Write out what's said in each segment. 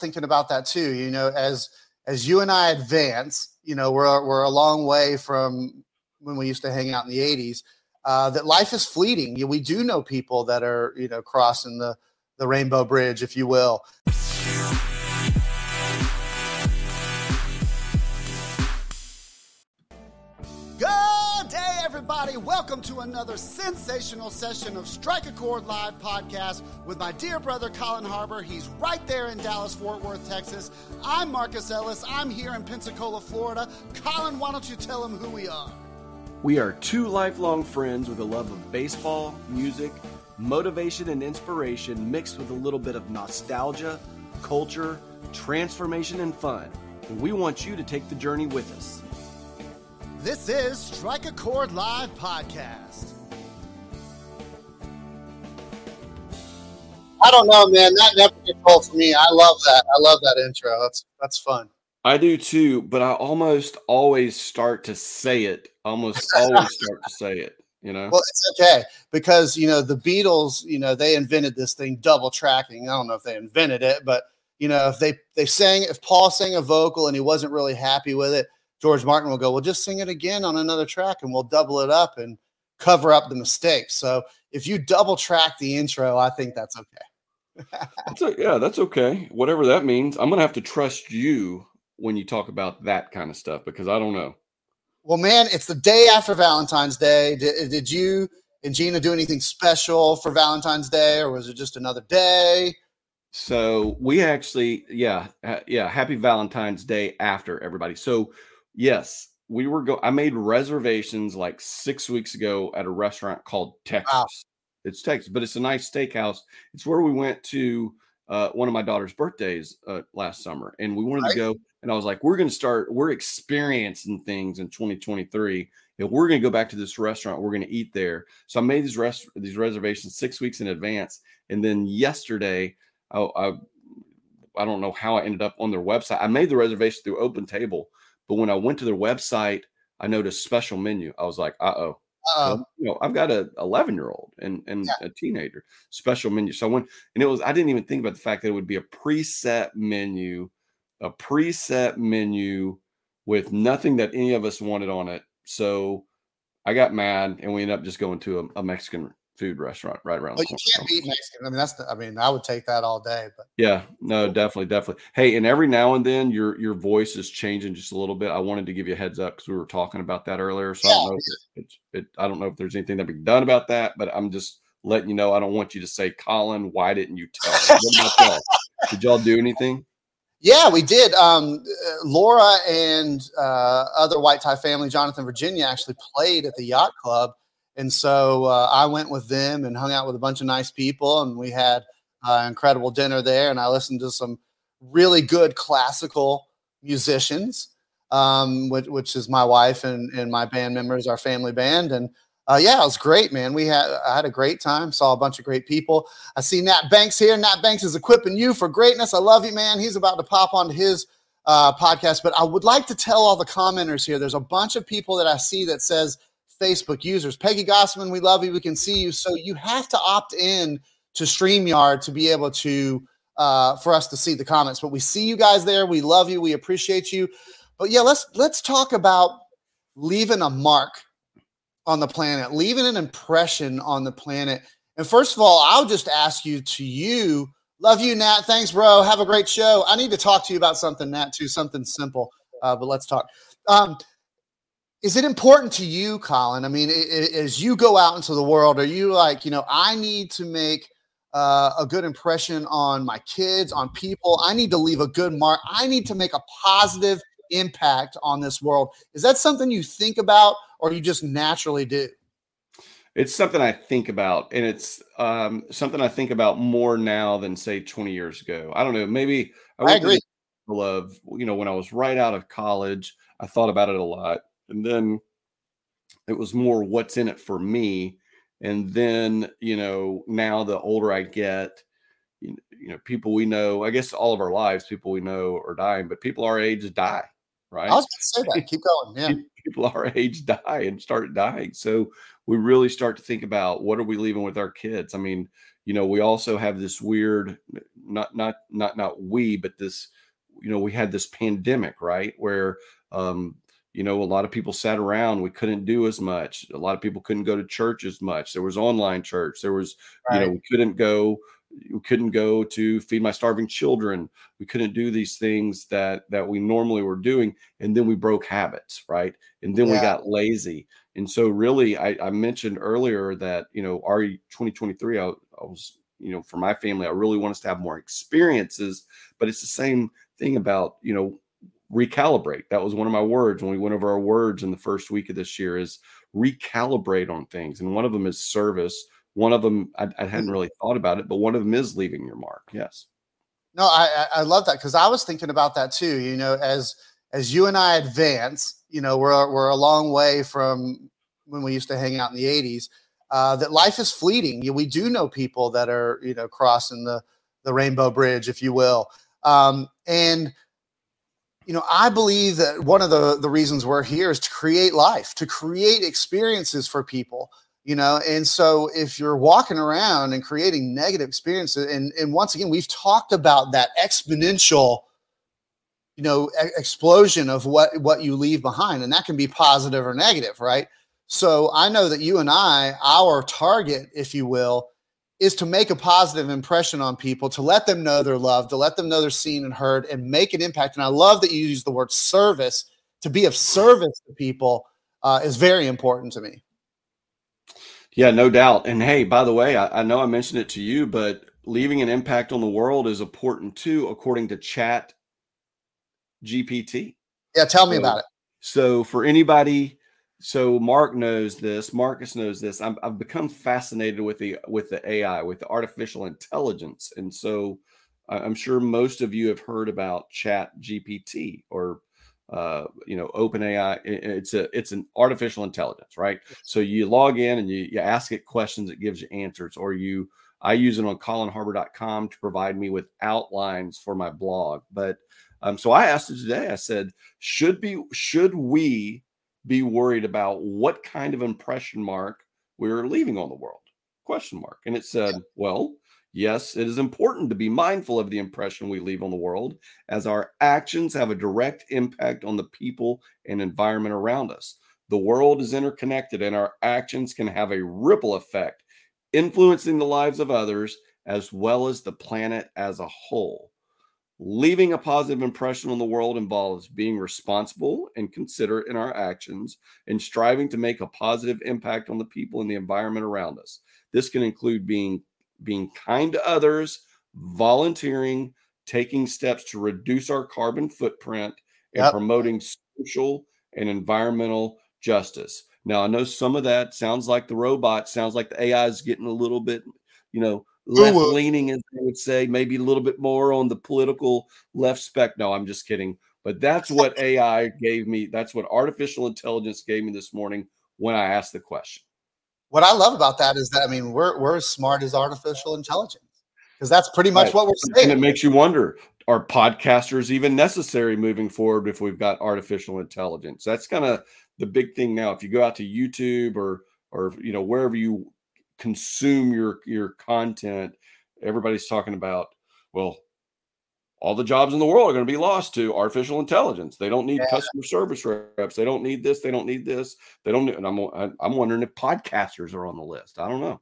thinking about that too. You know, as as you and I advance, you know, we're we're a long way from when we used to hang out in the '80s. Uh, that life is fleeting. We do know people that are, you know, crossing the the rainbow bridge, if you will. Everybody. Welcome to another sensational session of Strike a Chord Live podcast with my dear brother Colin Harbor. He's right there in Dallas, Fort Worth, Texas. I'm Marcus Ellis. I'm here in Pensacola, Florida. Colin, why don't you tell him who we are? We are two lifelong friends with a love of baseball, music, motivation, and inspiration mixed with a little bit of nostalgia, culture, transformation, and fun. And we want you to take the journey with us. This is Strike a Chord Live Podcast. I don't know, man. That never gets old for me. I love that. I love that intro. That's that's fun. I do too, but I almost always start to say it. Almost always start to say it. You know. Well, it's okay because you know the Beatles. You know they invented this thing, double tracking. I don't know if they invented it, but you know if they they sang if Paul sang a vocal and he wasn't really happy with it, George Martin will go, well, just sing it again on another track and we'll double it up and cover up the mistakes. So if you double track the intro, I think that's okay. that's a, yeah, that's okay. Whatever that means. I'm going to have to trust you when you talk about that kind of stuff because I don't know. Well, man, it's the day after Valentine's Day. Did, uh, did you and Gina do anything special for Valentine's Day or was it just another day? So we actually, yeah, yeah, happy Valentine's Day after everybody. So Yes, we were go. I made reservations like six weeks ago at a restaurant called Texas. Wow. It's Texas, but it's a nice steakhouse. It's where we went to uh, one of my daughter's birthdays uh, last summer, and we wanted right. to go. And I was like, we're going to start. We're experiencing things in 2023, and we're going to go back to this restaurant. We're going to eat there. So I made these rest these reservations six weeks in advance, and then yesterday, I, I I don't know how I ended up on their website. I made the reservation through Open Table but when I went to their website, I noticed special menu. I was like, uh oh. Well, you know, I've got a 11 year old and and yeah. a teenager special menu. So when and it was, I didn't even think about the fact that it would be a preset menu, a preset menu with nothing that any of us wanted on it. So I got mad and we ended up just going to a, a Mexican food restaurant right around. But you can't beat Mexican. I mean, that's the, I mean, I would take that all day. But yeah, no, definitely, definitely. Hey, and every now and then your your voice is changing just a little bit. I wanted to give you a heads up because we were talking about that earlier. So yeah. I don't know if it, it, I don't know if there's anything that be done about that, but I'm just letting you know. I don't want you to say, Colin, why didn't you tell? Did y'all do anything? Yeah, we did. Um, uh, Laura and uh, other white tie family, Jonathan, Virginia, actually played at the yacht club and so uh, I went with them and hung out with a bunch of nice people, and we had uh, incredible dinner there. And I listened to some really good classical musicians, um, which, which, is my wife and, and my band members, our family band. And uh, yeah, it was great, man. We had I had a great time. Saw a bunch of great people. I see Nat Banks here. Nat Banks is equipping you for greatness. I love you, man. He's about to pop onto his uh, podcast, but I would like to tell all the commenters here. There's a bunch of people that I see that says Facebook users. Peggy Gossman, we love you. We can see you. So you have to opt in to StreamYard to be able to uh, for us to see the comments. But we see you guys there. We love you. We appreciate you. But yeah, let's let's talk about leaving a mark on the planet, leaving an impression on the planet. And first of all, I'll just ask you to you. Love you, Nat. Thanks, bro. Have a great show. I need to talk to you about something, Nat, too, something simple. Uh, but let's talk. Um, is it important to you, Colin? I mean, as you go out into the world, are you like, you know, I need to make uh, a good impression on my kids, on people. I need to leave a good mark. I need to make a positive impact on this world. Is that something you think about or you just naturally do? It's something I think about, and it's um, something I think about more now than say 20 years ago. I don't know. Maybe I, I agree. Of you know, when I was right out of college, I thought about it a lot and then it was more what's in it for me. And then you know now the older i get you know people we know i guess all of our lives people we know are dying but people our age die right? I was going to say that. Keep going. Yeah. People our age die and start dying. So we really start to think about what are we leaving with our kids? I mean you know, we also have this weird, not not not not we, but this, you know, we had this pandemic, right, where um, you know, a lot of people sat around. We couldn't do as much. A lot of people couldn't go to church as much. There was online church. There was, right. you know, we couldn't go. We couldn't go to feed my starving children. We couldn't do these things that that we normally were doing, and then we broke habits, right? And then yeah. we got lazy. And so, really, I, I mentioned earlier that you know, our 2023, I, I was, you know, for my family, I really want us to have more experiences. But it's the same thing about you know recalibrate. That was one of my words when we went over our words in the first week of this year is recalibrate on things. And one of them is service. One of them, I, I hadn't really thought about it, but one of them is leaving your mark. Yes. No, I, I love that because I was thinking about that too. You know, as as you and I advance, you know, we're we're a long way from when we used to hang out in the '80s. Uh, that life is fleeting. We do know people that are, you know, crossing the the rainbow bridge, if you will. Um, and you know, I believe that one of the, the reasons we're here is to create life, to create experiences for people, you know. And so if you're walking around and creating negative experiences, and, and once again, we've talked about that exponential, you know, e- explosion of what what you leave behind, and that can be positive or negative, right? So I know that you and I, our target, if you will, is to make a positive impression on people, to let them know they're loved, to let them know they're seen and heard, and make an impact. And I love that you use the word service. To be of service to people uh, is very important to me. Yeah, no doubt. And hey, by the way, I, I, know I mentioned it to you, but leaving an impact on the world is important too, according to Chat GPT. Yeah, tell me so, about it. So, for anybody so Mark knows this. Marcus knows this. i have become fascinated with the with the AI, with the artificial intelligence, and so I'm sure most of you have heard about Chat GPT or uh, you know OpenAI. It's a it's an artificial intelligence, right? So you log in and you, you ask it questions, it gives you answers, or you I use it on ColinHarbor.com to provide me with outlines for my blog. But um, so I asked it today. I said, should be should we be worried about what kind of impression mark we're leaving on the world? Question mark. And it said well yes it is important to be mindful of the impression we leave on the world as our actions have a direct impact on the people and environment around us. The world is interconnected and our actions can have a ripple effect influencing the lives of others as well as the planet as a whole Leaving a positive impression on the world involves being responsible and considerate in our actions and striving to make a positive impact on the people and the environment around us. This can include being being kind to others, volunteering, taking steps to reduce our carbon footprint, and yep. promoting social and environmental justice. Now, I know some of that sounds like the robot, sounds like the AI is getting a little bit, you know, Oh, left leaning, as I would say, maybe a little bit more on the political left spec. No, I'm just kidding. But that's what AI gave me. That's what artificial intelligence gave me this morning when I asked the question. What I love about that is that I mean we're we're as smart as artificial intelligence because that's pretty much right. what we're saying. And it makes you wonder: Are podcasters even necessary moving forward if we've got artificial intelligence? That's kind of the big thing now. If you go out to YouTube or or you know wherever you consume your your content everybody's talking about well all the jobs in the world are going to be lost to artificial intelligence they don't need yeah. customer service reps they don't need this they don't need this they don't need, and I'm, I'm wondering if podcasters are on the list i don't know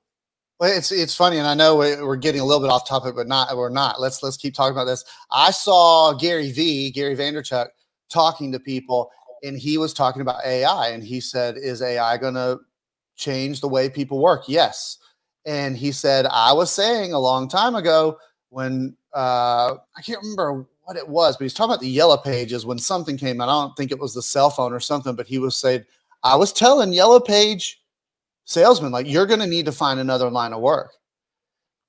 well, it's it's funny, and I know we're getting a little bit off topic, but not we're not. Let's let's keep talking about this. I saw Gary V, Gary Vaynerchuk, talking to people, and he was talking about AI, and he said, "Is AI going to change the way people work? Yes. And he said, I was saying a long time ago when uh, I can't remember what it was, but he's talking about the yellow pages when something came out. I don't think it was the cell phone or something, but he was saying, I was telling yellow page salesmen, like, you're going to need to find another line of work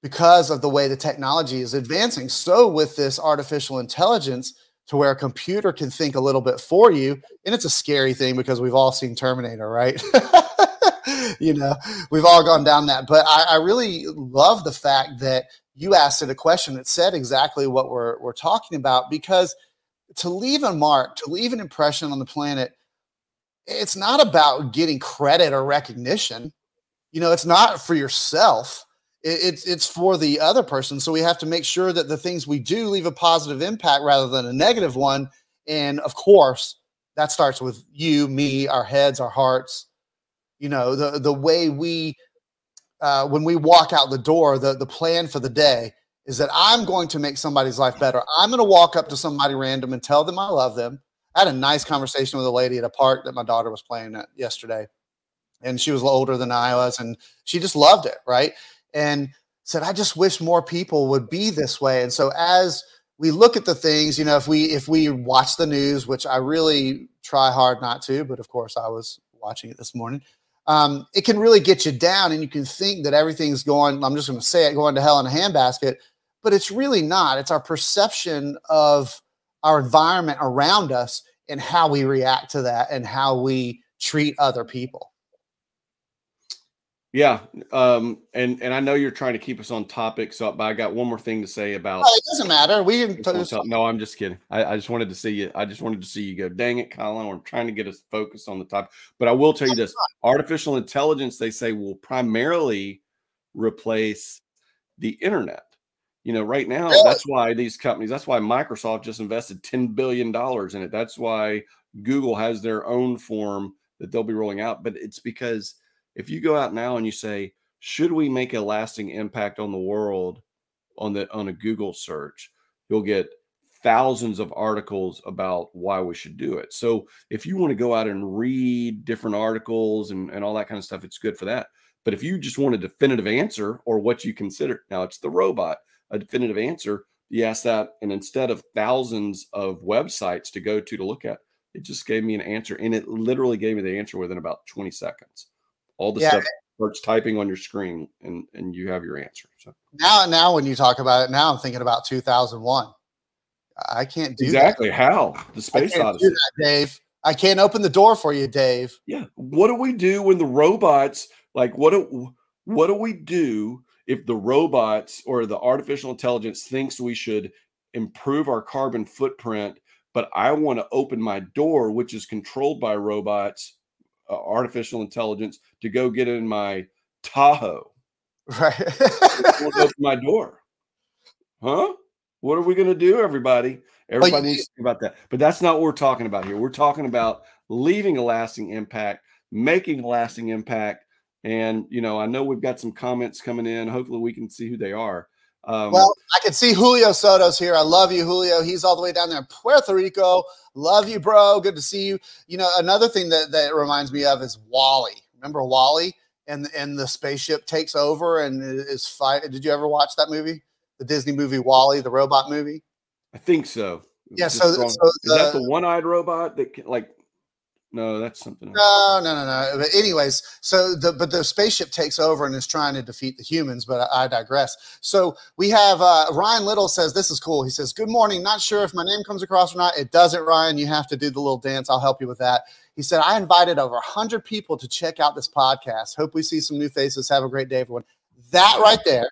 because of the way the technology is advancing. So, with this artificial intelligence, to where a computer can think a little bit for you, and it's a scary thing because we've all seen Terminator, right? you know, we've all gone down that. But I, I really love the fact that you asked it a question that said exactly what we're we're talking about because to leave a mark, to leave an impression on the planet, it's not about getting credit or recognition. You know, it's not for yourself. it's it's for the other person. So we have to make sure that the things we do leave a positive impact rather than a negative one. And of course, that starts with you, me, our heads, our hearts. You know, the the way we uh, when we walk out the door, the the plan for the day is that I'm going to make somebody's life better. I'm going to walk up to somebody random and tell them I love them. I had a nice conversation with a lady at a park that my daughter was playing at yesterday, and she was older than I was, and she just loved it, right? And said, I just wish more people would be this way. And so as we look at the things, you know, if we if we watch the news, which I really try hard not to, but of course I was watching it this morning. Um, it can really get you down, and you can think that everything's going. I'm just going to say it, going to hell in a handbasket, but it's really not. It's our perception of our environment around us and how we react to that, and how we treat other people. Yeah, um, and and I know you're trying to keep us on topic, so but I got one more thing to say about. Oh, it doesn't matter. We can. No, I'm just kidding. I, I, just wanted to see you. I just wanted to see you go. Dang it, Colin! I'm trying to get us focused on the topic, but I will tell you this: artificial intelligence, they say, will primarily replace the internet. You know, right now, really? that's why these companies. That's why Microsoft just invested ten billion dollars in it. That's why Google has their own form that they'll be rolling out. But it's because if you go out now and you say, should we make a lasting impact on the world on the on a Google search, you'll get thousands of articles about why we should do it. So if you want to go out and read different articles and, and all that kind of stuff, it's good for that. But if you just want a definitive answer or what you consider, now it's the robot, a definitive answer, you ask that, and instead of thousands of websites to go to to look at, it just gave me an answer. And it literally gave me the answer within about 20 seconds all the yeah. stuff eh starts typing on your screen and and you have your answer so. Now now when you talk about it now i'm thinking about 2001 i can't do exactly that. how? The space odyssey. that, dave. I can't open the door for you dave. Yeah what do we do when the robots like what do what do we do if the robots or the artificial intelligence thinks we should improve our carbon footprint but i want to open my door which is controlled by robots uh, artificial intelligence to go get in my Tahoe. Right. open my door. Huh? What are we going to do, everybody? Everybody needs to think about that. But that's not what we're talking about here. We're talking about leaving a lasting impact, making a lasting impact. And, you know, I know we've got some comments coming in. Hopefully we can see who they are. Um, well, I can see Julio Soto's here. I love you, Julio. He's all the way down there in Puerto Rico. Love you, bro. Good to see you. You know, another thing that, that reminds me of is WALL-E. Remember WALL-E? And and the spaceship takes over and is fight. Did you ever watch that movie? The Disney movie WALL-E, the robot movie? I think so. Yeah. So, so the, is that the one-eyed robot that like no, that's something else. No, no, no, no. But anyways, so the but the spaceship takes over and is trying to defeat the humans. But I, I digress. So we have uh, Ryan Little says this is cool. He says, "Good morning. Not sure if my name comes across or not. It doesn't, Ryan. You have to do the little dance. I'll help you with that." He said, "I invited over hundred people to check out this podcast. Hope we see some new faces. Have a great day, everyone." That right there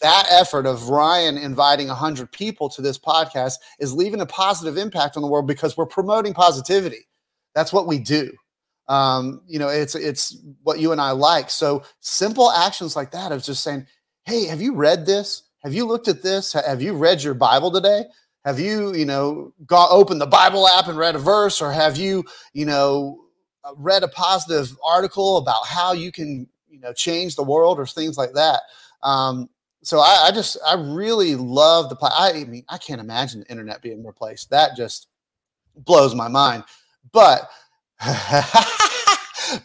that effort of Ryan inviting 100 people to this podcast is leaving a positive impact on the world because we're promoting positivity. That's what we do. Um, you know, it's it's what you and I like. So simple actions like that of just saying, "Hey, have you read this? Have you looked at this? Have you read your Bible today? Have you, you know, got open the Bible app and read a verse, or have you, you know, uh, read a positive article about how you can, you know, change the world or things like that?" Um, so I, I, just I really love the. I mean, I can't imagine the internet being replaced. That just blows my mind. But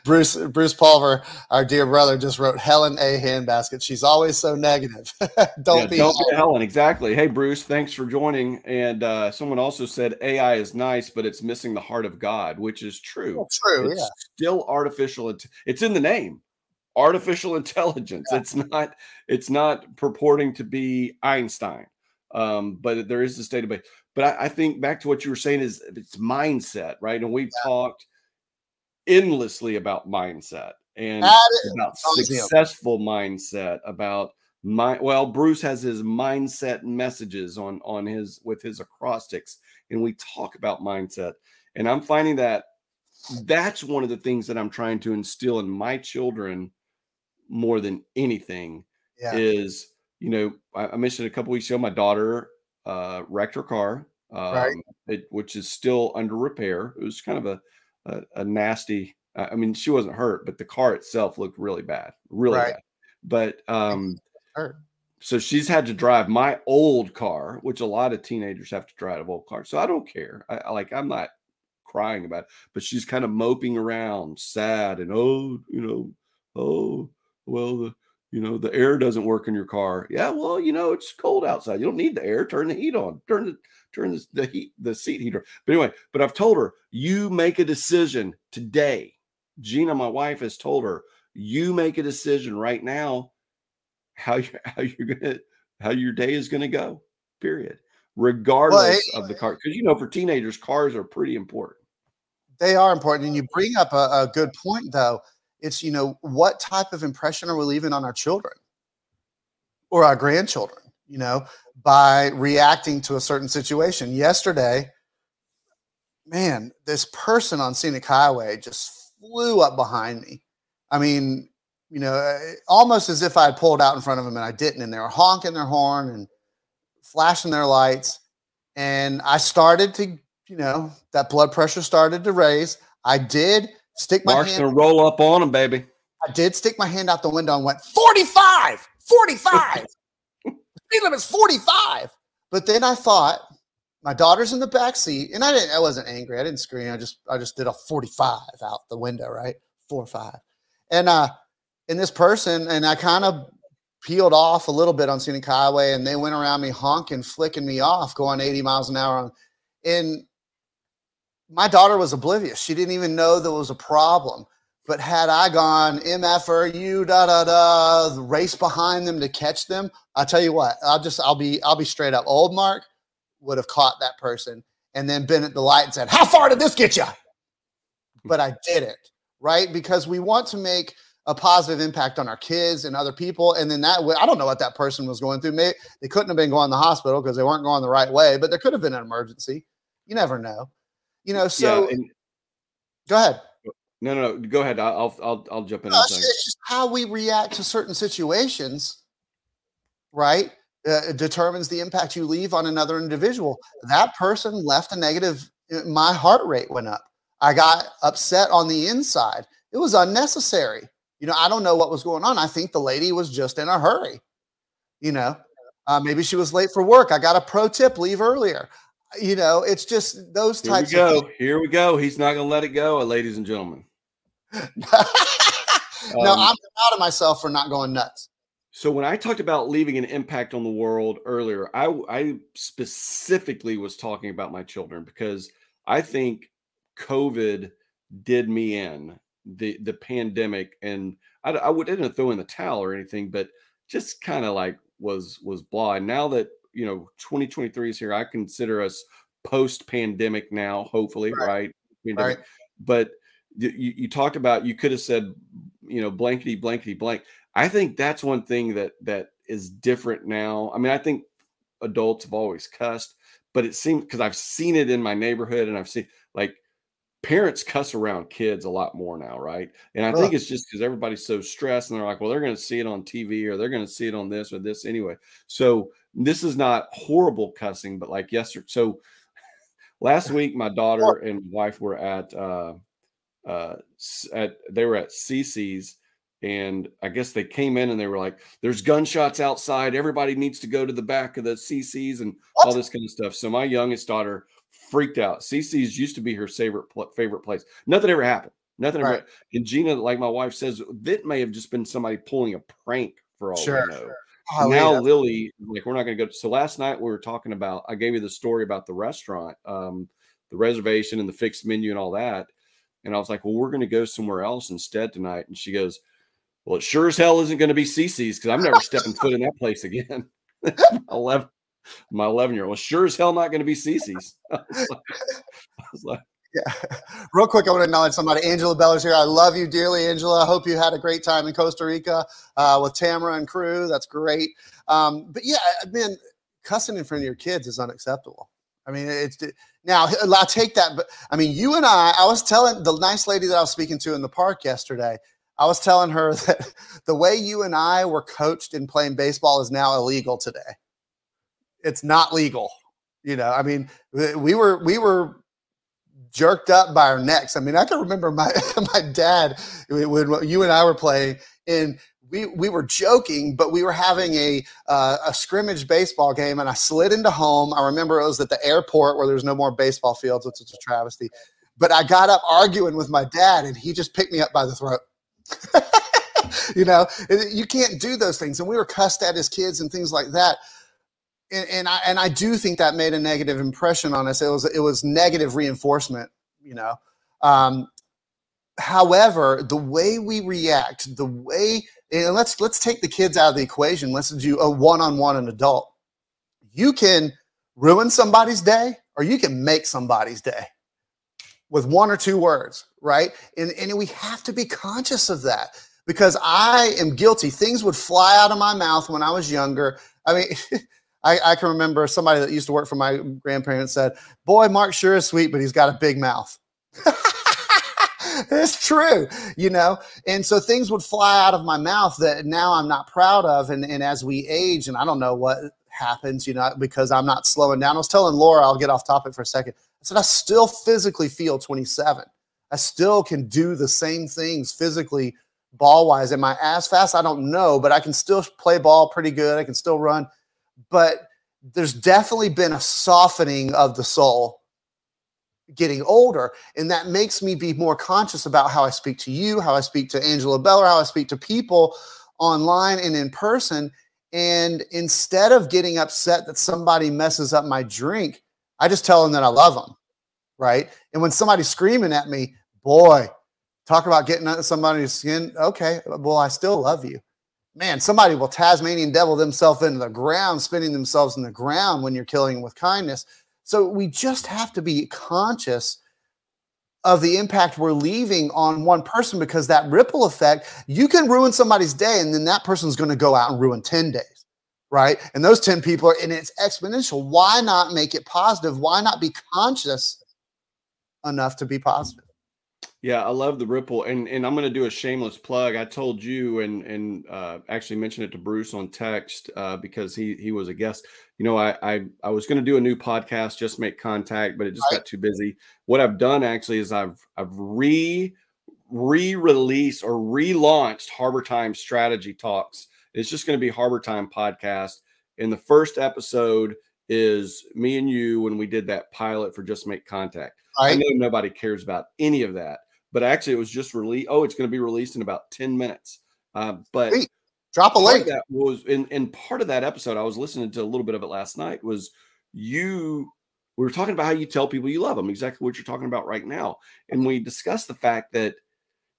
Bruce Bruce Pulver, our dear brother, just wrote Helen A. Handbasket. She's always so negative. don't yeah, be don't Helen. be Helen. Exactly. Hey Bruce, thanks for joining. And uh, someone also said AI is nice, but it's missing the heart of God, which is true. Well, true. It's yeah. still artificial. It's in the name. Artificial intelligence. Yeah. It's not. It's not purporting to be Einstein. Um, but there is this database. But I, I, think back to what you were saying is it's mindset, right? And we've yeah. talked endlessly about mindset and about successful mindset, about my well, Bruce has his mindset messages on on his with his acrostics, and we talk about mindset. And I'm finding that that's one of the things that I'm trying to instill in my children more than anything yeah. is you know I, I, mentioned a couple weeks ago my daughter uh, wrecked her car, um, right. it, which is still under repair. It was kind of a a, a nasty. I mean, she wasn't hurt, but the car itself looked really bad, really right. bad. But um, so she's had to drive my old car, which a lot of teenagers have to drive old cars. So I don't care. I, I like I'm not crying about it, but she's kind of moping around, sad, and oh, you know, oh, well, the you know the air doesn't work in your car. Yeah, well, you know it's cold outside. You don't need the air. Turn the heat on. Turn the turn the, the heat the seat heater. But anyway, but I've told her you make a decision today. Gina, my wife, has told her you make a decision right now how you how you're gonna how your day is gonna go. Period. Regardless well, of the eh, car, because you know for teenagers, cars are pretty important. They are important, and you bring up a, a good point though it's, you know, what type of impression are we leaving on our children or our grandchildren, you know, by reacting to a certain situation? Yesterday, man, this person on Scenic Highway just flew up behind me. I mean, you know, eh, almost as if I had pulled out in front of them and I didn't. And they were honking their horn and flashing their lights. And I started to, you know, that blood pressure started to raise. I did Stick my Mark's hand. gonna roll up on him, baby. I did stick my hand out the window and went 45, 45. Speed limit's 45. But then I thought, my daughter's in the back seat, and I didn't. I wasn't angry. I didn't scream. I just, I just did a 45 out the window, right? Four or five, and uh, and this person, and I kind of peeled off a little bit on scenic highway, and they went around me honking, flicking me off, going 80 miles an hour on, and my daughter was oblivious. She didn't even know there was a problem. But had I gone MFR, you da da da, race behind them to catch them, I'll tell you what, I'll just I'll be I'll be straight up. Old Mark would have caught that person and then been at the light and said, How far did this get you? But I didn't, right? Because we want to make a positive impact on our kids and other people. And then that way, I don't know what that person was going through. Maybe they couldn't have been going to the hospital because they weren't going the right way, but there could have been an emergency. You never know. You know, so yeah, and, go ahead. No, no, no. Go ahead. I'll I'll I'll jump in. No, it's, it's just how we react to certain situations, right? Uh, determines the impact you leave on another individual. That person left a negative. Uh, my heart rate went up. I got upset on the inside. It was unnecessary. You know, I don't know what was going on. I think the lady was just in a hurry. You know, uh, maybe she was late for work. I got a pro tip: leave earlier you know, it's just those Here types. Here we go. Here we go. He's not going to let it go, ladies and gentlemen. no, um, I'm proud of myself for not going nuts. So when I talked about leaving an impact on the world earlier, I, I specifically was talking about my children because I think COVID did me in the the pandemic, and I, I didn't throw in the towel or anything, but just kind of like was was blah. And now that you know 2023 is here i consider us post pandemic now hopefully right, right? right. but you, you talked about you could have said you know blankety blankety blank i think that's one thing that that is different now i mean i think adults have always cussed but it seems because i've seen it in my neighborhood and i've seen like parents cuss around kids a lot more now, right? And I think it's just because everybody's so stressed and they're like, well, they're going to see it on TV or they're going to see it on this or this anyway. So this is not horrible cussing, but like yesterday. So last week, my daughter and wife were at uh, uh, at they were at CC's, and I guess they came in and they were like, "There's gunshots outside. Everybody needs to go to the back of the CC's and what? all this kind of stuff." So my youngest daughter freaked out. CC's used to be her favorite favorite place. Nothing ever happened. Nothing right. ever. And Gina, like my wife says, that may have just been somebody pulling a prank for all sure, we know. Sure. Oh, now yeah. Lily, like we're not going to go. So last night we were talking about. I gave you the story about the restaurant, um, the reservation and the fixed menu and all that. And I was like, well, we're going to go somewhere else instead tonight. And she goes, well, it sure as hell isn't going to be CC's because I'm never stepping foot in that place again. Eleven, my 11 year old was sure as hell not going to be CC's. I was like, I was like yeah. Real quick, I want to acknowledge somebody. Angela Beller is here. I love you dearly, Angela. I hope you had a great time in Costa Rica uh, with Tamara and crew. That's great. Um, but yeah, man, cussing in front of your kids is unacceptable. I mean, it's now I'll take that. But I mean, you and I, I was telling the nice lady that I was speaking to in the park yesterday. I was telling her that the way you and I were coached in playing baseball is now illegal today. It's not legal. You know, I mean, we were we were jerked up by our necks. I mean, I can remember my my dad when you and I were playing, and we we were joking, but we were having a uh, a scrimmage baseball game, and I slid into home. I remember it was at the airport where there's no more baseball fields, which is a travesty. But I got up arguing with my dad, and he just picked me up by the throat. you know, you can't do those things, and we were cussed at as kids and things like that. And, and I and I do think that made a negative impression on us. It was it was negative reinforcement. You know, um, however, the way we react, the way and let's let's take the kids out of the equation. Let's do a one-on-one an adult. You can ruin somebody's day or you can make somebody's day with one or two words, right? And, and we have to be conscious of that because I am guilty. Things would fly out of my mouth when I was younger. I mean, I, I, can remember somebody that used to work for my grandparents said, Boy, Mark sure is sweet, but he's got a big mouth. it's true, you know. And so things would fly out of my mouth that now I'm not proud of. And, and as we age, and I don't know what happens, you know, because I'm not slowing down. I was telling Laura, I'll get off topic for a second. I said, I still physically feel 27. I still can do the same things physically, ball wise. Am I as fast? I don't know, but I can still play ball pretty good. I can still run. But there's definitely been a softening of the soul getting older. And that makes me be more conscious about how I speak to you, how I speak to Angela Beller, how I speak to people online and in person. And instead of getting upset that somebody messes up my drink, I just tell them that I love them. Right. And when somebody's screaming at me, boy, talk about getting under somebody's skin. Okay. Well, I still love you. Man, somebody will Tasmanian devil themselves into the ground, spinning themselves in the ground when you're killing with kindness. So we just have to be conscious of the impact we're leaving on one person because that ripple effect, you can ruin somebody's day and then that person's going to go out and ruin 10 days, right? And those 10 people are, and it's exponential. Why not make it positive? Why not be conscious enough to be positive? Yeah, I love the ripple, and and I'm going to do a shameless plug. I told you and and uh, actually mentioned it to Bruce on text uh, because he he was a guest. You know, I I, I was going to do a new podcast, just make contact, but it just got too busy. What I've done actually is I've I've re re-released or relaunched Harbor Time Strategy Talks. It's just going to be Harbor Time podcast. And the first episode is me and you when we did that pilot for Just Make Contact. Right. I know nobody cares about any of that but actually it was just released. Oh, it's going to be released in about 10 minutes. Uh, but Sweet. drop a link. That was in, in part of that episode, I was listening to a little bit of it last night, was you we were talking about how you tell people you love them, exactly what you're talking about right now. And we discussed the fact that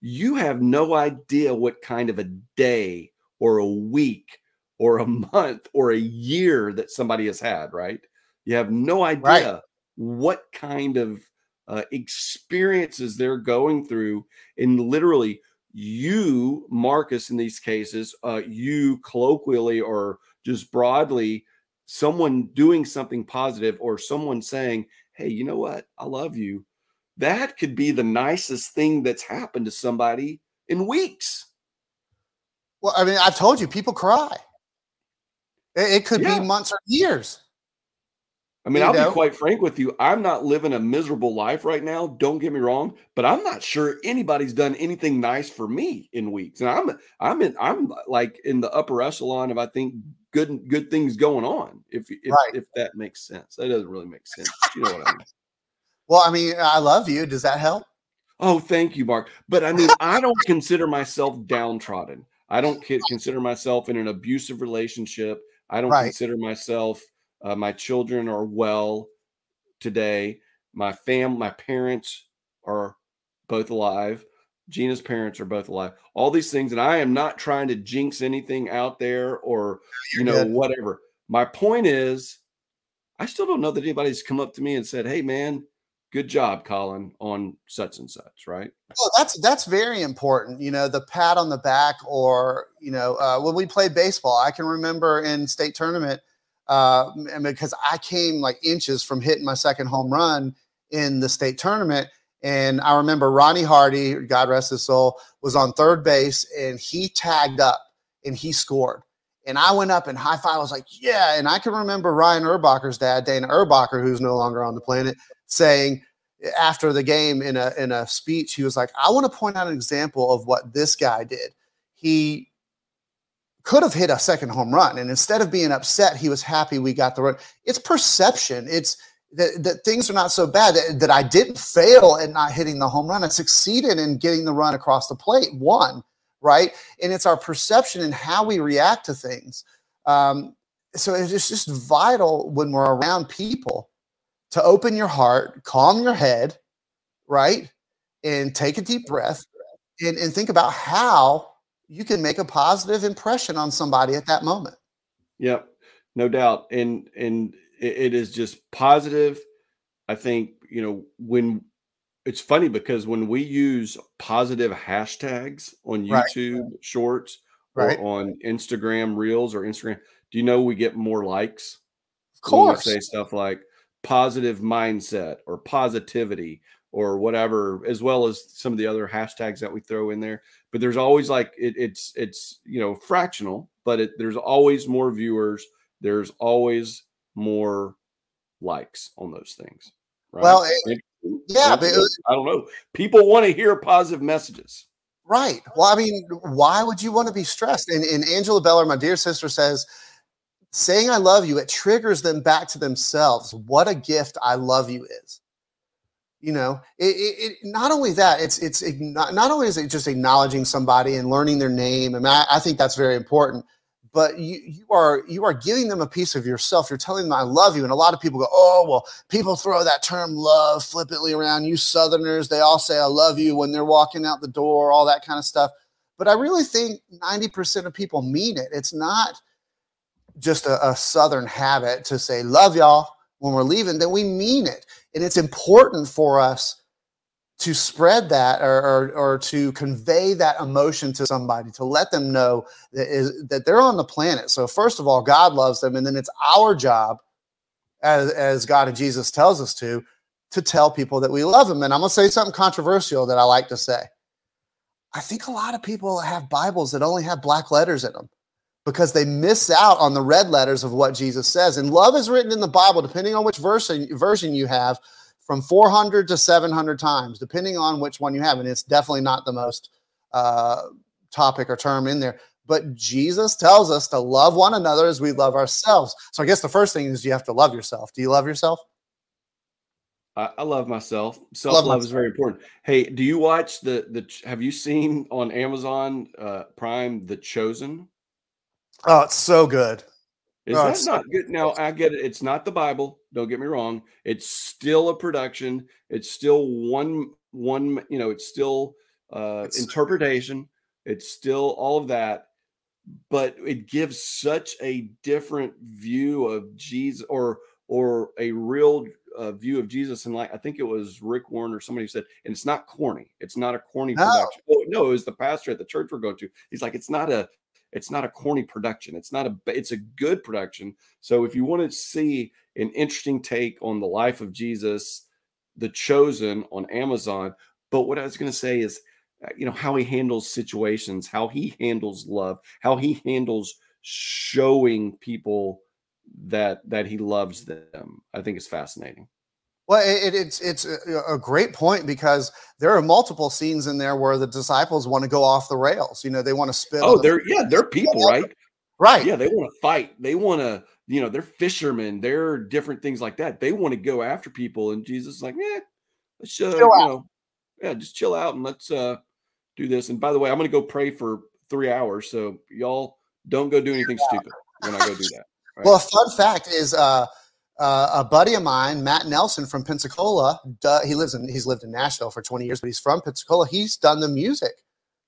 you have no idea what kind of a day or a week or a month or a year that somebody has had, right? You have no idea right. what kind of uh, experiences they're going through. And literally, you, Marcus, in these cases, uh, you colloquially or just broadly, someone doing something positive or someone saying, Hey, you know what? I love you. That could be the nicest thing that's happened to somebody in weeks. Well, I mean, I've told you, people cry. It, it could yeah. be months or years. I mean, you I'll know? be quite frank with you. I'm not living a miserable life right now. Don't get me wrong, but I'm not sure anybody's done anything nice for me in weeks. And I'm I'm in I'm like in the upper echelon of I think good good things going on. If if, right. if that makes sense, that doesn't really make sense. You know what I mean? well, I mean, I love you. Does that help? Oh, thank you, Mark. But I mean, I don't consider myself downtrodden. I don't consider myself in an abusive relationship. I don't right. consider myself uh, my children are well today. My fam, my parents are both alive. Gina's parents are both alive. All these things, and I am not trying to jinx anything out there or you know whatever. My point is, I still don't know that anybody's come up to me and said, "Hey, man, good job, Colin, on such and such." Right? Well, that's that's very important. You know, the pat on the back, or you know, uh, when we played baseball, I can remember in state tournament uh, because I came like inches from hitting my second home run in the state tournament. And I remember Ronnie Hardy, God rest his soul, was on third base and he tagged up and he scored. And I went up and high five. I was like, yeah. And I can remember Ryan Erbacher's dad, Dana Erbacher, who's no longer on the planet, saying after the game in a in a speech, he was like, I want to point out an example of what this guy did. He could have hit a second home run. And instead of being upset, he was happy we got the run. It's perception. It's that, that things are not so bad that, that I didn't fail at not hitting the home run. I succeeded in getting the run across the plate, one, right? And it's our perception and how we react to things. Um, so it's just vital when we're around people to open your heart, calm your head, right? And take a deep breath and, and think about how you can make a positive impression on somebody at that moment. Yep, no doubt. And and it, is just positive. I think, you know, when it's funny because when we use positive hashtags on YouTube right. shorts right. or on Instagram reels or Instagram, do you know we get more likes? Of course. say stuff like positive mindset or positivity or whatever, as well as some of the other hashtags that we throw in there. But there's always like it, it's it's you know fractional, but it, there's always more viewers. There's always more likes on those things. Right? Well, it, yeah, but I don't know. People want to hear positive messages. Right. Well, I mean, why would you want to be stressed? And, and Angela Beller, my dear sister, says saying I love you, it triggers them back to themselves. What a gift I love you is. You know, it, it, it not only that, it's it's not, not only is it just acknowledging somebody and learning their name. I mean, I, I think that's very important. But you you are you are giving them a piece of yourself. You're telling them I love you. And a lot of people go, oh well, people throw that term love flippantly around. You Southerners, they all say I love you when they're walking out the door, all that kind of stuff. But I really think 90% of people mean it. It's not just a, a Southern habit to say, love y'all when we're leaving, then we mean it. And it's important for us to spread that or, or, or, to convey that emotion to somebody to let them know that is that they're on the planet. So first of all god loves them and then it's our job as, as god and jesus tells us to to tell people that we love them. And i'm going to say something controversial that i like to say. I think a lot of people have bibles that only have black letters in them because they miss out on the red letters of what Jesus says. And love is written in the Bible, depending on which version, version you have, from 400 to 700 times, depending on which one you have. And it's definitely not the most uh, topic or term in there. But Jesus tells us to love one another as we love ourselves. So I guess the first thing is you have to love yourself. Do you love yourself? I, I love myself. Self love is very important. Hey, do you watch the the? Have you seen on Amazon uh, Prime The Chosen? Oh, it's so good. Is oh, that not good? Now I get it. It's not the Bible. Don't get me wrong. It's still a production. It's still one one. You know, it's still uh, it's, interpretation. It's still all of that, but it gives such a different view of Jesus, or or a real uh, view of Jesus. And like I think it was Rick Warren or somebody who said, and it's not corny. It's not a corny no. production. Oh, no, it was the pastor at the church we're going to. He's like, it's not a it's not a corny production. It's not a it's a good production. So if you want to see an interesting take on the life of Jesus, The Chosen on Amazon, but what I was going to say is uh, you know how he handles situations, how he handles love, how he handles showing people that that he loves them. I think is fascinating. Well, it, it's it's a great point because there are multiple scenes in there where the disciples want to go off the rails. You know, they want to spit. Oh, they're yeah, they're people, right? Right. Yeah, they want to fight. They want to, you know, they're fishermen. They're different things like that. They want to go after people, and Jesus is like, yeah, let's uh, you know, yeah, just chill out and let's uh do this. And by the way, I'm going to go pray for three hours, so y'all don't go do anything stupid when I go do that. Right? Well, a fun fact is. uh uh, a buddy of mine, Matt Nelson from Pensacola, he lives in he's lived in Nashville for 20 years, but he's from Pensacola. He's done the music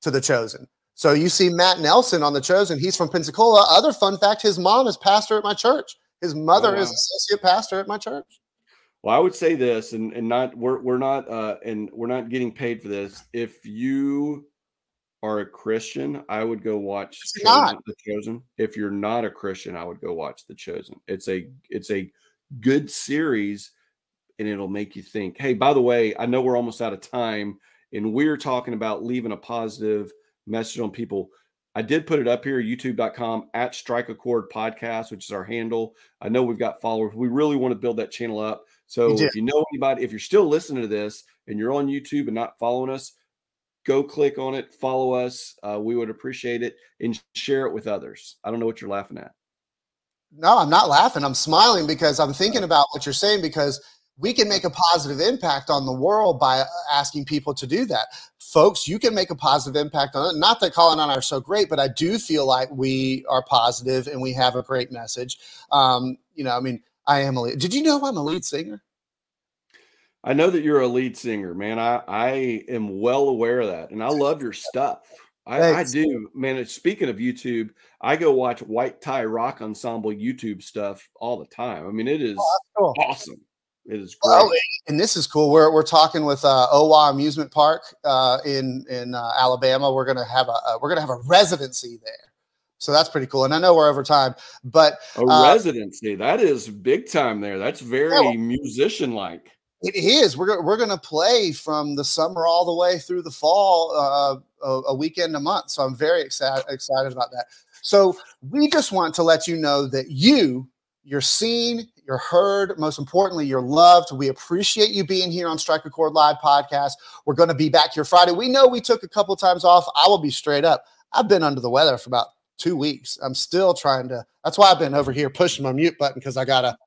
to The Chosen. So you see Matt Nelson on The Chosen. He's from Pensacola. Other fun fact: his mom is pastor at my church. His mother oh, wow. is associate pastor at my church. Well, I would say this, and and not we're we're not uh, and we're not getting paid for this. If you are a Christian, I would go watch Chosen, The Chosen. If you're not a Christian, I would go watch The Chosen. It's a it's a good series and it'll make you think, hey, by the way, I know we're almost out of time and we're talking about leaving a positive message on people. I did put it up here, youtube.com at strike accord podcast, which is our handle. I know we've got followers. We really want to build that channel up. So you if you know anybody, if you're still listening to this and you're on YouTube and not following us, go click on it, follow us. Uh, we would appreciate it and share it with others. I don't know what you're laughing at. No, I'm not laughing. I'm smiling because I'm thinking about what you're saying because we can make a positive impact on the world by asking people to do that. Folks, you can make a positive impact on it. Not that Colin and I are so great, but I do feel like we are positive and we have a great message. Um, you know, I mean, I am a lead. Did you know I'm a lead singer? I know that you're a lead singer, man. I, I am well aware of that. And I love your stuff. I, I, do, man. Speaking of YouTube, I go watch White Tie Rock Ensemble YouTube stuff all the time. I mean, it is oh, cool. awesome. It is great. Well, and this is cool. We're, we're talking with uh, Owa Amusement Park uh, in in uh, Alabama. We're gonna have a, a we're gonna have a residency there. So that's pretty cool. And I know we're over time, but a uh, residency that is big time there. That's very yeah, well, musician like. It is. We're we're going to play from the summer all the way through the fall, uh, a, a, weekend a month. So I'm very excited excited about that. So we just want to let you know that you you're seen, you're heard. Most importantly, you're loved. We appreciate you being here on Strike a Chord Live podcast. We're going to be back here Friday. We know we took a couple times off. I will be straight up. I've been under the weather for about two weeks. I'm still trying to. That's why I've been over here pushing my mute button because I gotta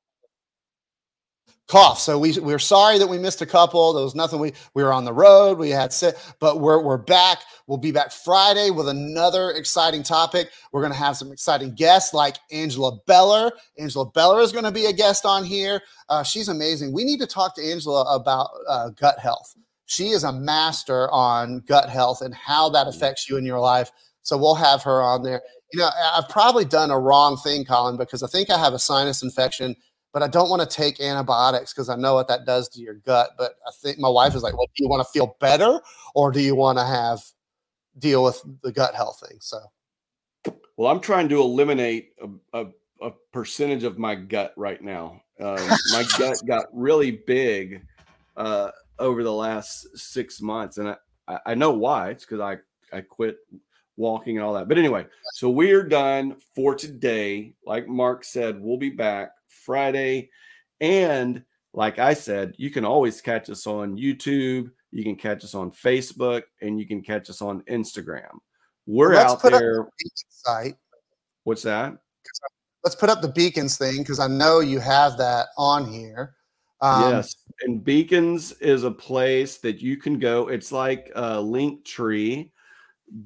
cough. So we we're sorry that we missed a couple. There was nothing. We we were on the road. We had sit, but we're we're back. We'll be back Friday with another exciting topic. We're gonna have some exciting guests like Angela Beller. Angela Beller is gonna be a guest on here. Uh, she's amazing. We need to talk to Angela about uh, gut health. She is a master on gut health and how that affects you in your life. So we'll have her on there. You know, I've probably done a wrong thing, Colin, because I think I have a sinus infection but I don't want to take antibiotics because I know what that does to your gut. But I think my wife is like, well, do you want to feel better or do you want to have deal with the gut health thing? So, well, I'm trying to eliminate a, a, a percentage of my gut right now. Uh, my gut got really big uh, over the last six months, and I, I know why. It's because I I quit walking and all that. But anyway, so we're done for today. Like Mark said, we'll be back Friday. And like I said, you can always catch us on YouTube, you can catch us on Facebook, and you can catch us on Instagram. We're well, out there. The site. What's that? Let's put up the beacons thing because I know you have that on here. Um, yes, and Beacons is a place that you can go. It's like a Linktree.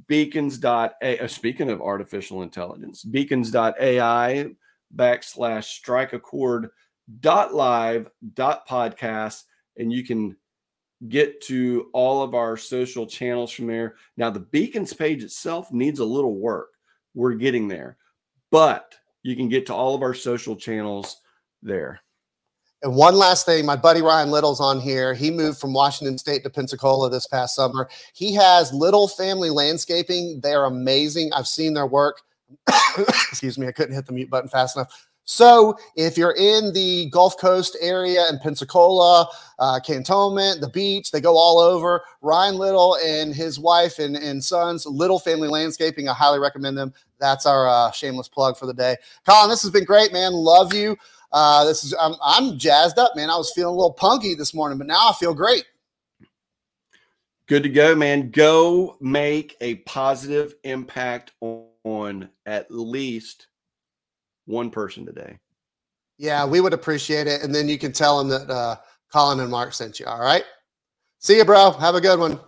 Beacons.a. Uh, speaking of artificial intelligence, beacons.ai backslash strike a chord dot live dot podcast and you can get to all of our social channels from there now the beacons page itself needs a little work we're getting there but you can get to all of our social channels there and one last thing, my buddy Ryan Little's on here. He moved from Washington State to Pensacola this past summer. He has Little Family Landscaping. They're amazing. I've seen their work. Excuse me, I couldn't hit the mute button fast enough. So, if you're in the Gulf Coast area in Pensacola, uh, Cantonment, the beach, they go all over. Ryan Little and his wife and, and sons, Little Family Landscaping, I highly recommend them. That's our uh, shameless plug for the day. Colin, this has been great, man. Love you. Uh, this is I'm, I'm jazzed up, man. I was feeling a little punky this morning, but now I feel great. Good to go, man. Go make a positive impact on, on at least one person today. Yeah, we would appreciate it. And then you can tell them that uh, Colin and Mark sent you. All right. See you, bro. Have a good one.